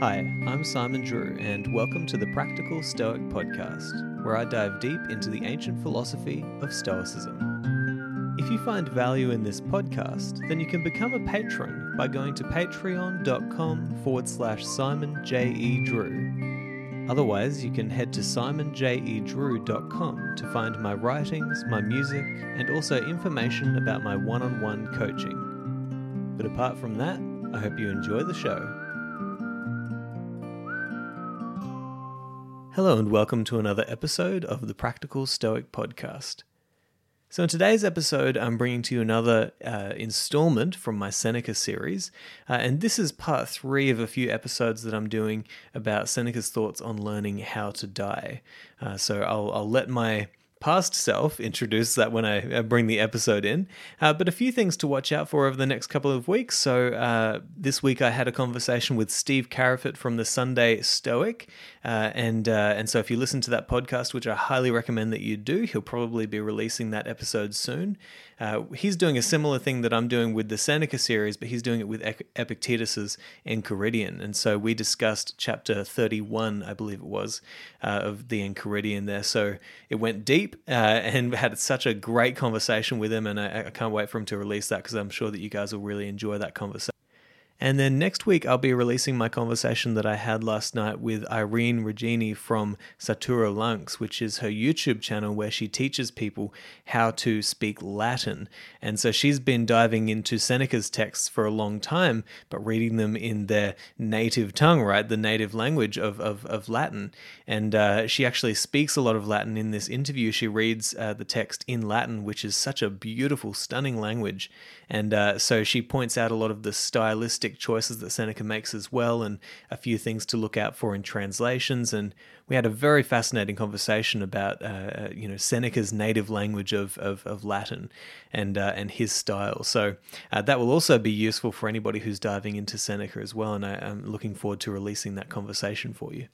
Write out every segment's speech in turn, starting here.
Hi, I'm Simon Drew, and welcome to the Practical Stoic Podcast, where I dive deep into the ancient philosophy of Stoicism. If you find value in this podcast, then you can become a patron by going to patreon.com forward slash Simon J. E. Drew. Otherwise, you can head to simonjedrew.com to find my writings, my music, and also information about my one on one coaching. But apart from that, I hope you enjoy the show. Hello, and welcome to another episode of the Practical Stoic Podcast. So, in today's episode, I'm bringing to you another uh, installment from my Seneca series, uh, and this is part three of a few episodes that I'm doing about Seneca's thoughts on learning how to die. Uh, so, I'll, I'll let my past self introduce that when I bring the episode in. Uh, but a few things to watch out for over the next couple of weeks. So, uh, this week I had a conversation with Steve Karafit from the Sunday Stoic. Uh, and, uh, and so, if you listen to that podcast, which I highly recommend that you do, he'll probably be releasing that episode soon. Uh, he's doing a similar thing that I'm doing with the Seneca series, but he's doing it with Epictetus's Enchiridion. And so, we discussed chapter 31, I believe it was, uh, of the Enchiridion there. So, it went deep uh, and had such a great conversation with him. And I, I can't wait for him to release that because I'm sure that you guys will really enjoy that conversation. And then next week, I'll be releasing my conversation that I had last night with Irene Regini from Satura Lanx, which is her YouTube channel where she teaches people how to speak Latin. And so she's been diving into Seneca's texts for a long time, but reading them in their native tongue, right? The native language of, of, of Latin. And uh, she actually speaks a lot of Latin in this interview. She reads uh, the text in Latin, which is such a beautiful, stunning language. And uh, so she points out a lot of the stylistic choices that Seneca makes as well, and a few things to look out for in translations. And we had a very fascinating conversation about, uh, uh you know, Seneca's native language of, of, of Latin and uh, and his style. So uh, that will also be useful for anybody who's diving into Seneca as well. And I, I'm looking forward to releasing that conversation for you.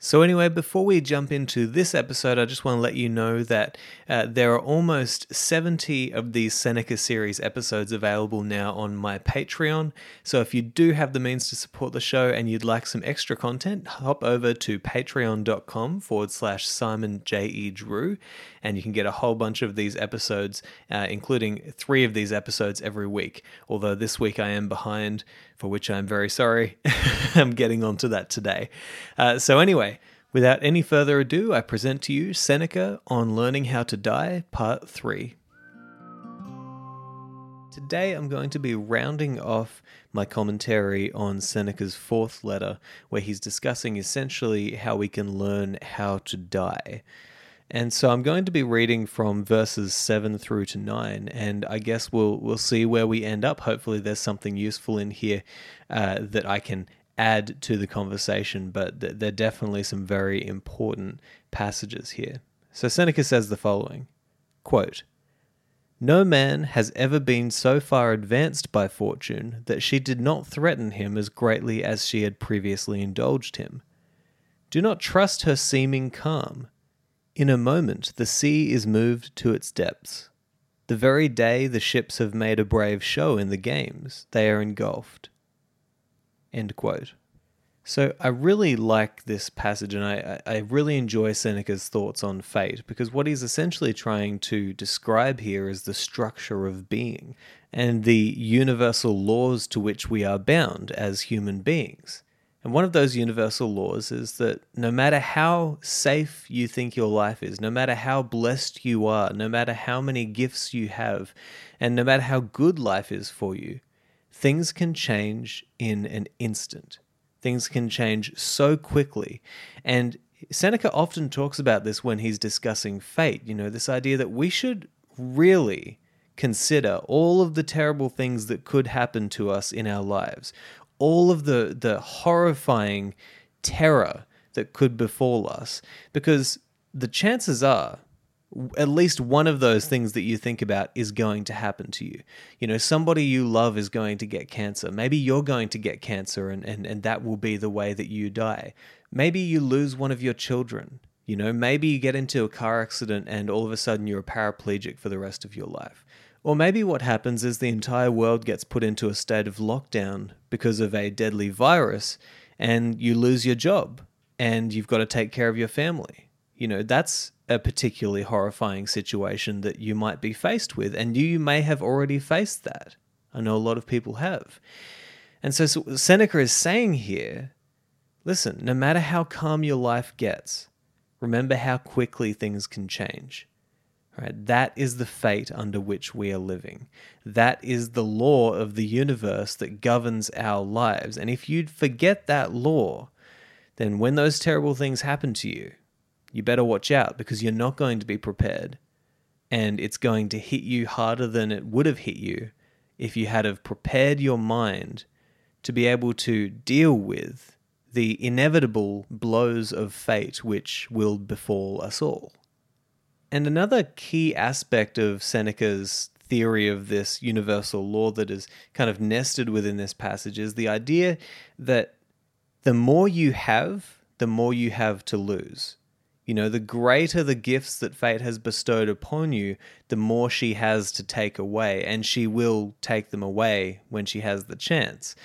So, anyway, before we jump into this episode, I just want to let you know that uh, there are almost 70 of these Seneca series episodes available now on my Patreon. So, if you do have the means to support the show and you'd like some extra content, hop over to patreon.com forward slash Simon J. E. Drew, and you can get a whole bunch of these episodes, uh, including three of these episodes every week. Although this week I am behind for which I'm very sorry. I'm getting onto that today. Uh, so, anyway, without any further ado, I present to you Seneca on Learning How to Die, Part 3. Today, I'm going to be rounding off my commentary on Seneca's fourth letter, where he's discussing essentially how we can learn how to die. And so I'm going to be reading from verses 7 through to 9 and I guess we'll we'll see where we end up. Hopefully there's something useful in here uh, that I can add to the conversation, but th- there are definitely some very important passages here. So Seneca says the following quote, No man has ever been so far advanced by fortune that she did not threaten him as greatly as she had previously indulged him. Do not trust her seeming calm in a moment, the sea is moved to its depths. The very day the ships have made a brave show in the games, they are engulfed. End quote. So I really like this passage and I, I really enjoy Seneca's thoughts on fate because what he's essentially trying to describe here is the structure of being and the universal laws to which we are bound as human beings. And one of those universal laws is that no matter how safe you think your life is, no matter how blessed you are, no matter how many gifts you have, and no matter how good life is for you, things can change in an instant. Things can change so quickly. And Seneca often talks about this when he's discussing fate, you know, this idea that we should really consider all of the terrible things that could happen to us in our lives, all of the the horrifying terror that could befall us because the chances are at least one of those things that you think about is going to happen to you. You know, somebody you love is going to get cancer. Maybe you're going to get cancer and, and, and that will be the way that you die. Maybe you lose one of your children. You know, maybe you get into a car accident and all of a sudden you're a paraplegic for the rest of your life. Or maybe what happens is the entire world gets put into a state of lockdown because of a deadly virus and you lose your job and you've got to take care of your family. You know, that's a particularly horrifying situation that you might be faced with, and you may have already faced that. I know a lot of people have. And so, Seneca is saying here listen, no matter how calm your life gets, remember how quickly things can change. Right? That is the fate under which we are living. That is the law of the universe that governs our lives. And if you forget that law, then when those terrible things happen to you, you better watch out because you're not going to be prepared. And it's going to hit you harder than it would have hit you if you had have prepared your mind to be able to deal with the inevitable blows of fate which will befall us all. And another key aspect of Seneca's theory of this universal law that is kind of nested within this passage is the idea that the more you have, the more you have to lose. You know, the greater the gifts that fate has bestowed upon you, the more she has to take away, and she will take them away when she has the chance.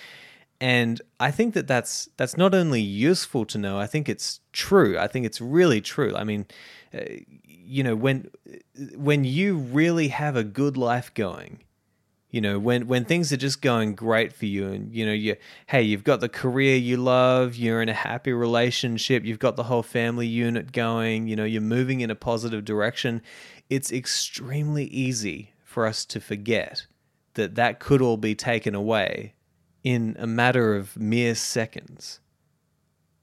And I think that that's that's not only useful to know. I think it's true. I think it's really true. I mean, uh, you know, when when you really have a good life going, you know, when when things are just going great for you, and you know, you hey, you've got the career you love, you're in a happy relationship, you've got the whole family unit going, you know, you're moving in a positive direction. It's extremely easy for us to forget that that could all be taken away in a matter of mere seconds.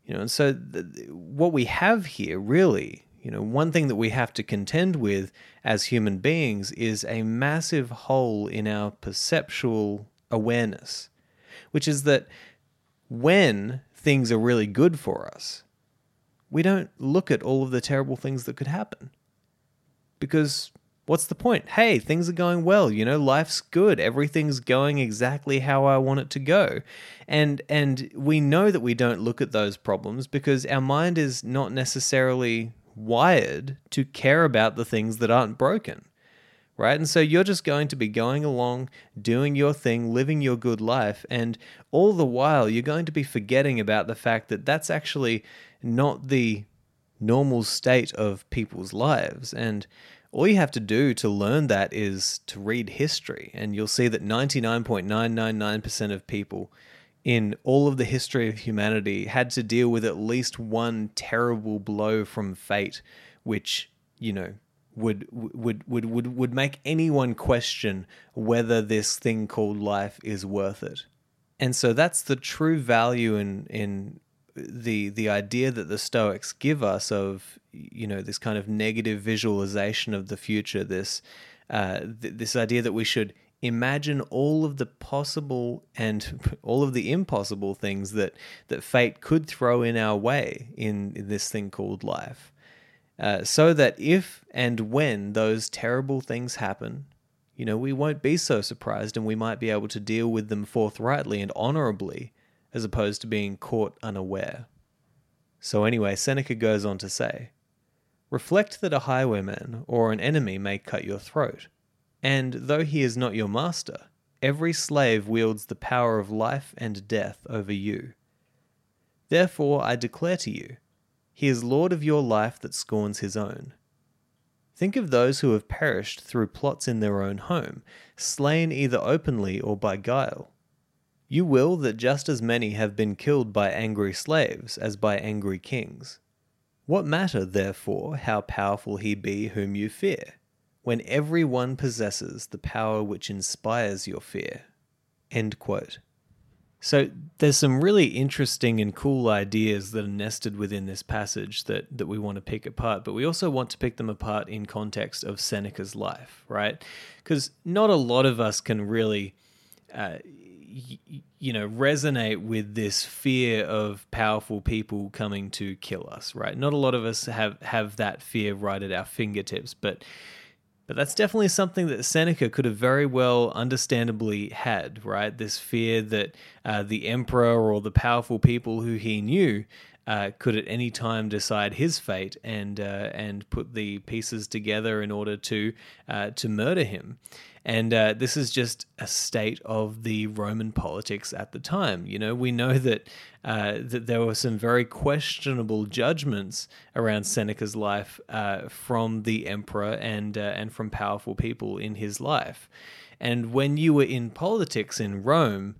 You know, and so th- what we have here really you know, one thing that we have to contend with as human beings is a massive hole in our perceptual awareness, which is that when things are really good for us, we don't look at all of the terrible things that could happen. Because what's the point? Hey, things are going well, you know, life's good. Everything's going exactly how I want it to go. And and we know that we don't look at those problems because our mind is not necessarily wired to care about the things that aren't broken. Right? And so you're just going to be going along, doing your thing, living your good life, and all the while you're going to be forgetting about the fact that that's actually not the normal state of people's lives. And all you have to do to learn that is to read history, and you'll see that 99.999% of people in all of the history of humanity had to deal with at least one terrible blow from fate, which, you know, would would would would would make anyone question whether this thing called life is worth it. And so that's the true value in in the the idea that the Stoics give us of you know this kind of negative visualization of the future, this uh, th- this idea that we should imagine all of the possible and all of the impossible things that that fate could throw in our way in, in this thing called life. Uh, so that if and when those terrible things happen you know we won't be so surprised and we might be able to deal with them forthrightly and honorably as opposed to being caught unaware. So anyway seneca goes on to say reflect that a highwayman or an enemy may cut your throat and though he is not your master, every slave wields the power of life and death over you. Therefore I declare to you, he is Lord of your life that scorns his own. Think of those who have perished through plots in their own home, slain either openly or by guile. You will that just as many have been killed by angry slaves as by angry kings. What matter, therefore, how powerful he be whom you fear? When every one possesses the power which inspires your fear. End quote. So there's some really interesting and cool ideas that are nested within this passage that, that we want to pick apart, but we also want to pick them apart in context of Seneca's life, right? Because not a lot of us can really, uh, you know, resonate with this fear of powerful people coming to kill us, right? Not a lot of us have have that fear right at our fingertips, but but that's definitely something that Seneca could have very well understandably had, right? This fear that uh, the emperor or the powerful people who he knew uh, could at any time decide his fate and uh, and put the pieces together in order to uh, to murder him. And uh, this is just a state of the Roman politics at the time. You know, we know that uh, that there were some very questionable judgments around Seneca's life uh, from the emperor and and from powerful people in his life. And when you were in politics in Rome,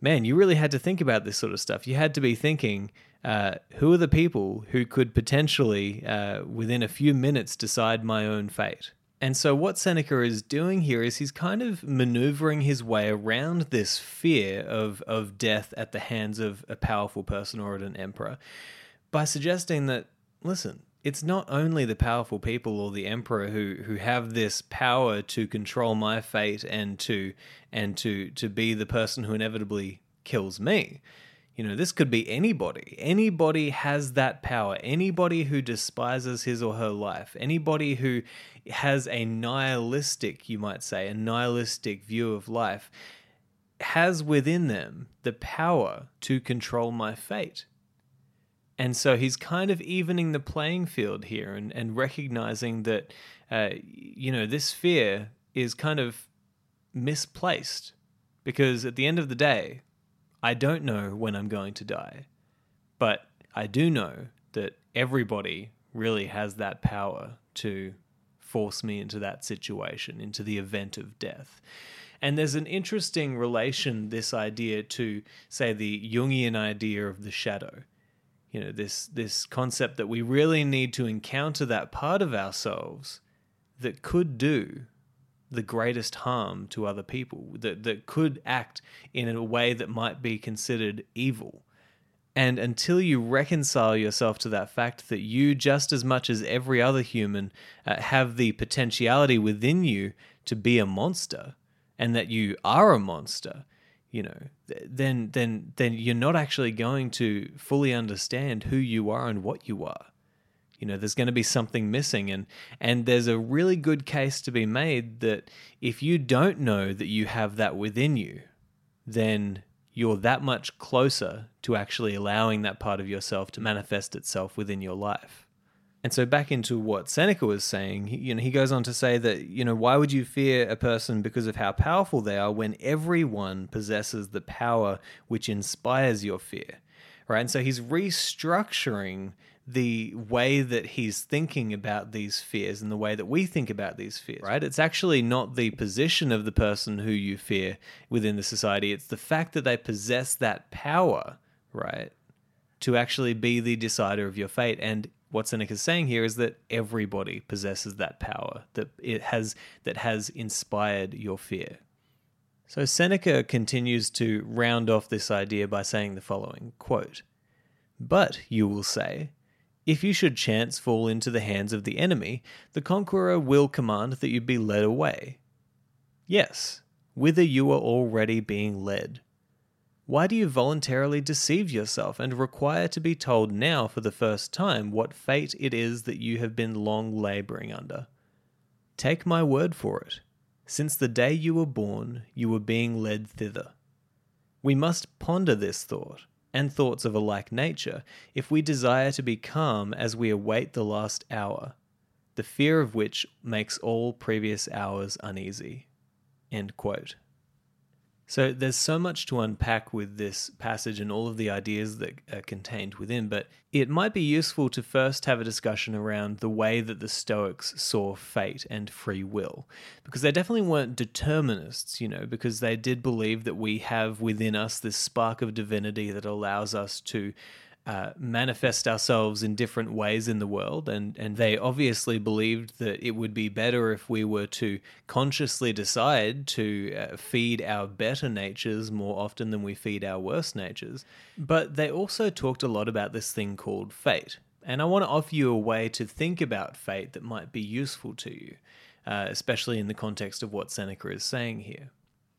man, you really had to think about this sort of stuff. You had to be thinking, uh, who are the people who could potentially, uh, within a few minutes, decide my own fate? And so, what Seneca is doing here is he's kind of maneuvering his way around this fear of, of death at the hands of a powerful person or an emperor by suggesting that, listen, it's not only the powerful people or the emperor who, who have this power to control my fate and to and to to be the person who inevitably kills me. You know, this could be anybody. Anybody has that power. Anybody who despises his or her life. Anybody who has a nihilistic, you might say, a nihilistic view of life has within them the power to control my fate. And so he's kind of evening the playing field here and, and recognizing that, uh, you know, this fear is kind of misplaced because at the end of the day, I don't know when I'm going to die, but I do know that everybody really has that power to force me into that situation, into the event of death. And there's an interesting relation, this idea, to, say, the Jungian idea of the shadow. You know, this, this concept that we really need to encounter that part of ourselves that could do the greatest harm to other people, that, that could act in a way that might be considered evil. And until you reconcile yourself to that fact that you, just as much as every other human, uh, have the potentiality within you to be a monster, and that you are a monster, you know, then then then you're not actually going to fully understand who you are and what you are you know there's going to be something missing and and there's a really good case to be made that if you don't know that you have that within you then you're that much closer to actually allowing that part of yourself to manifest itself within your life and so back into what Seneca was saying, you know, he goes on to say that, you know, why would you fear a person because of how powerful they are when everyone possesses the power which inspires your fear? Right? And so he's restructuring the way that he's thinking about these fears and the way that we think about these fears, right? It's actually not the position of the person who you fear within the society, it's the fact that they possess that power, right? To actually be the decider of your fate. And what Seneca is saying here is that everybody possesses that power, that it has that has inspired your fear. So Seneca continues to round off this idea by saying the following quote, But, you will say, if you should chance fall into the hands of the enemy, the conqueror will command that you be led away. Yes, whither you are already being led. Why do you voluntarily deceive yourself and require to be told now for the first time what fate it is that you have been long labouring under? Take my word for it. Since the day you were born, you were being led thither. We must ponder this thought and thoughts of a like nature, if we desire to be calm as we await the last hour, the fear of which makes all previous hours uneasy. End quote. So there's so much to unpack with this passage and all of the ideas that are contained within, but it might be useful to first have a discussion around the way that the Stoics saw fate and free will. Because they definitely weren't determinists, you know, because they did believe that we have within us this spark of divinity that allows us to uh, manifest ourselves in different ways in the world, and, and they obviously believed that it would be better if we were to consciously decide to uh, feed our better natures more often than we feed our worse natures. But they also talked a lot about this thing called fate, and I want to offer you a way to think about fate that might be useful to you, uh, especially in the context of what Seneca is saying here.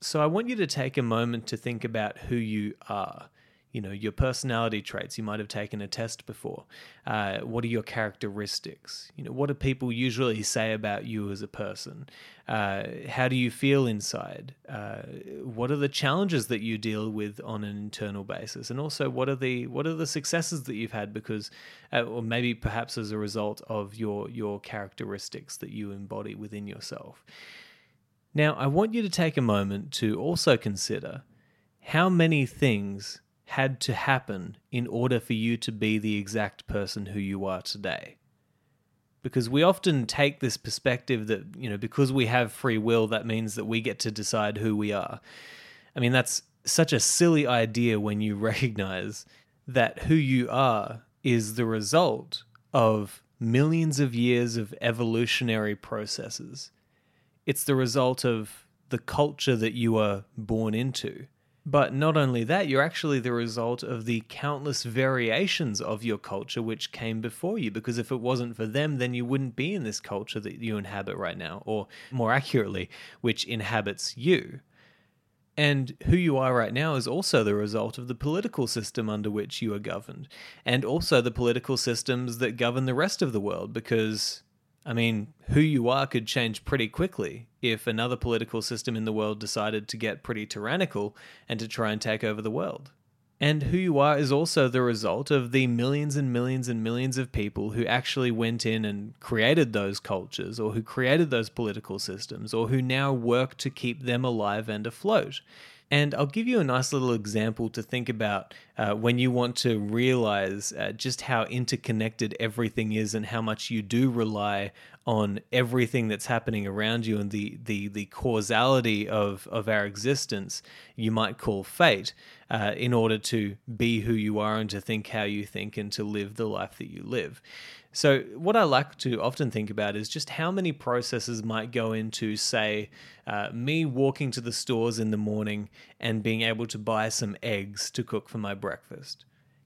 So I want you to take a moment to think about who you are you know your personality traits. You might have taken a test before. Uh, what are your characteristics? You know what do people usually say about you as a person? Uh, how do you feel inside? Uh, what are the challenges that you deal with on an internal basis? And also what are the what are the successes that you've had? Because uh, or maybe perhaps as a result of your your characteristics that you embody within yourself. Now i want you to take a moment to also consider how many things had to happen in order for you to be the exact person who you are today. Because we often take this perspective that, you know, because we have free will, that means that we get to decide who we are. I mean, that's such a silly idea when you recognize that who you are is the result of millions of years of evolutionary processes. It's the result of the culture that you are born into. But not only that, you're actually the result of the countless variations of your culture which came before you. Because if it wasn't for them, then you wouldn't be in this culture that you inhabit right now, or more accurately, which inhabits you. And who you are right now is also the result of the political system under which you are governed, and also the political systems that govern the rest of the world, because I mean, who you are could change pretty quickly if another political system in the world decided to get pretty tyrannical and to try and take over the world. And who you are is also the result of the millions and millions and millions of people who actually went in and created those cultures, or who created those political systems, or who now work to keep them alive and afloat. And I'll give you a nice little example to think about uh, when you want to realize uh, just how interconnected everything is and how much you do rely on everything that's happening around you and the, the, the causality of, of our existence, you might call fate, uh, in order to be who you are and to think how you think and to live the life that you live. So, what I like to often think about is just how many processes might go into, say, uh, me walking to the stores in the morning and being able to buy some eggs to cook for my breakfast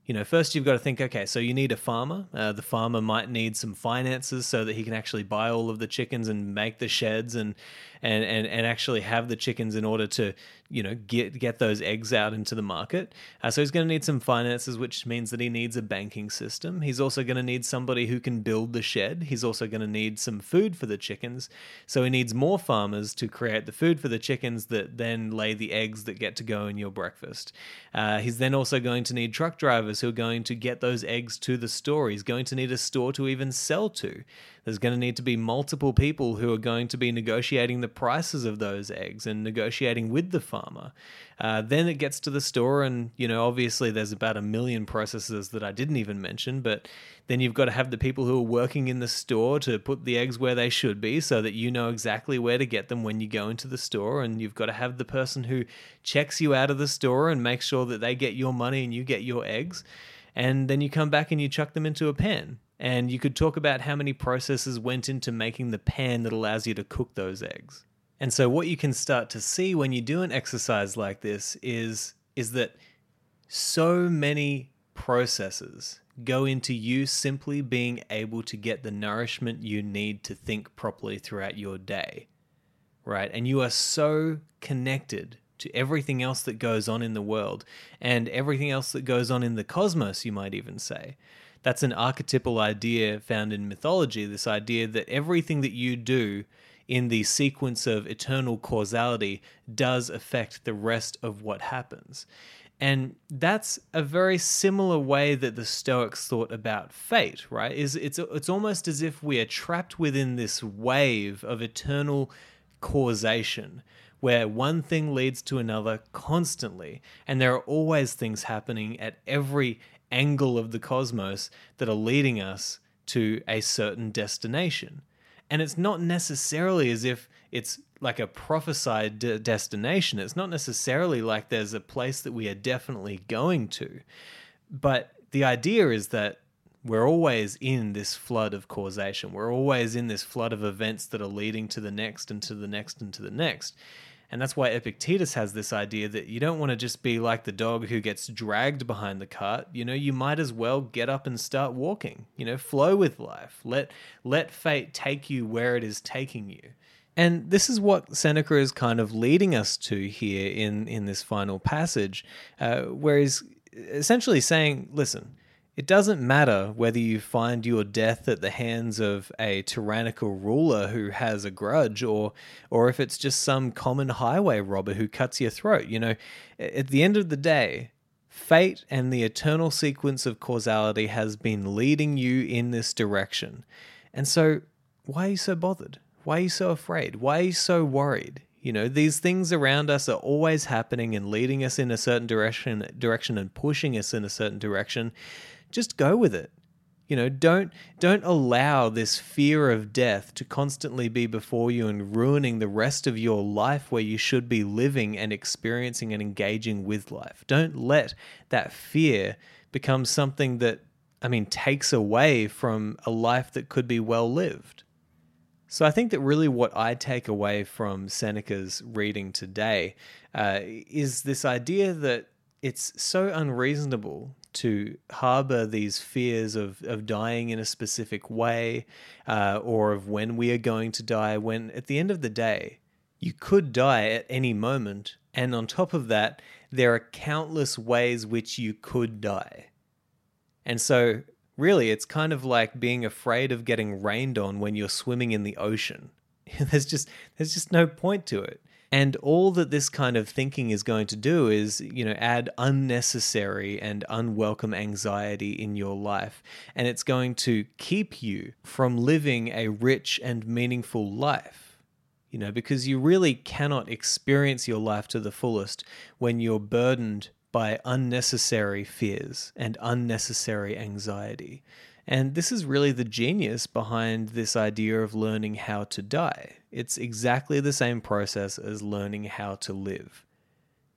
you know, first you've got to think, okay, so you need a farmer. Uh, the farmer might need some finances so that he can actually buy all of the chickens and make the sheds and and and, and actually have the chickens in order to you know get get those eggs out into the market. Uh, so he's going to need some finances, which means that he needs a banking system. He's also going to need somebody who can build the shed. He's also going to need some food for the chickens. So he needs more farmers to create the food for the chickens that then lay the eggs that get to go in your breakfast. Uh, he's then also going to need truck drivers who are going to get those eggs to the store. He's going to need a store to even sell to. There's going to need to be multiple people who are going to be negotiating the prices of those eggs and negotiating with the farmer. Uh, then it gets to the store, and you know, obviously, there's about a million processes that I didn't even mention. But then you've got to have the people who are working in the store to put the eggs where they should be, so that you know exactly where to get them when you go into the store. And you've got to have the person who checks you out of the store and makes sure that they get your money and you get your eggs. And then you come back and you chuck them into a pan and you could talk about how many processes went into making the pan that allows you to cook those eggs. And so what you can start to see when you do an exercise like this is is that so many processes go into you simply being able to get the nourishment you need to think properly throughout your day. Right? And you are so connected to everything else that goes on in the world and everything else that goes on in the cosmos, you might even say that's an archetypal idea found in mythology this idea that everything that you do in the sequence of eternal causality does affect the rest of what happens. And that's a very similar way that the Stoics thought about fate, right? Is it's it's almost as if we are trapped within this wave of eternal causation where one thing leads to another constantly and there are always things happening at every angle of the cosmos that are leading us to a certain destination. And it's not necessarily as if it's like a prophesied de- destination. It's not necessarily like there's a place that we are definitely going to. But the idea is that we're always in this flood of causation. We're always in this flood of events that are leading to the next and to the next and to the next. And that's why Epictetus has this idea that you don't want to just be like the dog who gets dragged behind the cart. You know, you might as well get up and start walking. You know, flow with life. Let let fate take you where it is taking you. And this is what Seneca is kind of leading us to here in, in this final passage, uh, where he's essentially saying, listen, it doesn't matter whether you find your death at the hands of a tyrannical ruler who has a grudge or or if it's just some common highway robber who cuts your throat. You know, at the end of the day, fate and the eternal sequence of causality has been leading you in this direction. And so, why are you so bothered? Why are you so afraid? Why are you so worried? You know, these things around us are always happening and leading us in a certain direction direction and pushing us in a certain direction. Just go with it. You know, don't don't allow this fear of death to constantly be before you and ruining the rest of your life where you should be living and experiencing and engaging with life. Don't let that fear become something that I mean takes away from a life that could be well lived. So I think that really what I take away from Seneca's reading today uh, is this idea that it's so unreasonable to harbor these fears of, of dying in a specific way uh, or of when we are going to die, when at the end of the day, you could die at any moment. And on top of that, there are countless ways which you could die. And so really, it's kind of like being afraid of getting rained on when you're swimming in the ocean. there's just there's just no point to it. And all that this kind of thinking is going to do is, you know, add unnecessary and unwelcome anxiety in your life. And it's going to keep you from living a rich and meaningful life. You know, because you really cannot experience your life to the fullest when you're burdened by unnecessary fears and unnecessary anxiety. And this is really the genius behind this idea of learning how to die. It's exactly the same process as learning how to live.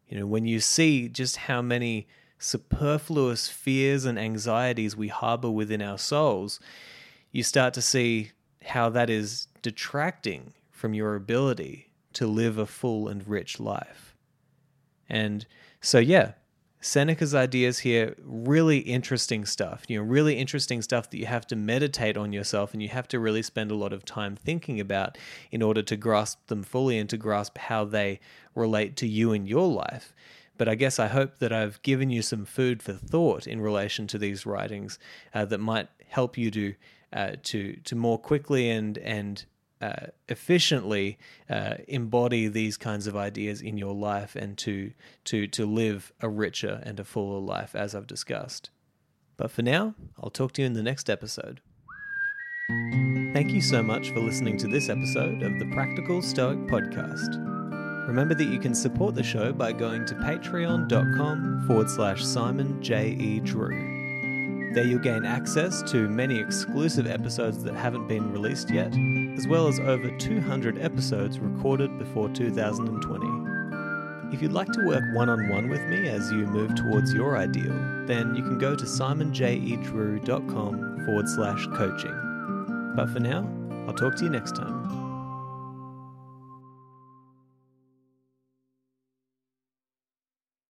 You know, when you see just how many superfluous fears and anxieties we harbor within our souls, you start to see how that is detracting from your ability to live a full and rich life. And so, yeah, Seneca's ideas here, really interesting stuff. You know, really interesting stuff that you have to meditate on yourself and you have to really spend a lot of time thinking about in order to grasp them fully and to grasp how they relate to you and your life. But I guess I hope that I've given you some food for thought in relation to these writings uh, that might help you to uh, to to more quickly and and uh, efficiently uh, embody these kinds of ideas in your life and to to to live a richer and a fuller life as I've discussed. But for now, I'll talk to you in the next episode. Thank you so much for listening to this episode of the Practical Stoic Podcast. Remember that you can support the show by going to patreon.com forward slash Simon J. E. Drew. There you'll gain access to many exclusive episodes that haven't been released yet, as well as over 200 episodes recorded before 2020. If you'd like to work one on one with me as you move towards your ideal, then you can go to simonjedrew.com forward slash coaching. But for now, I'll talk to you next time.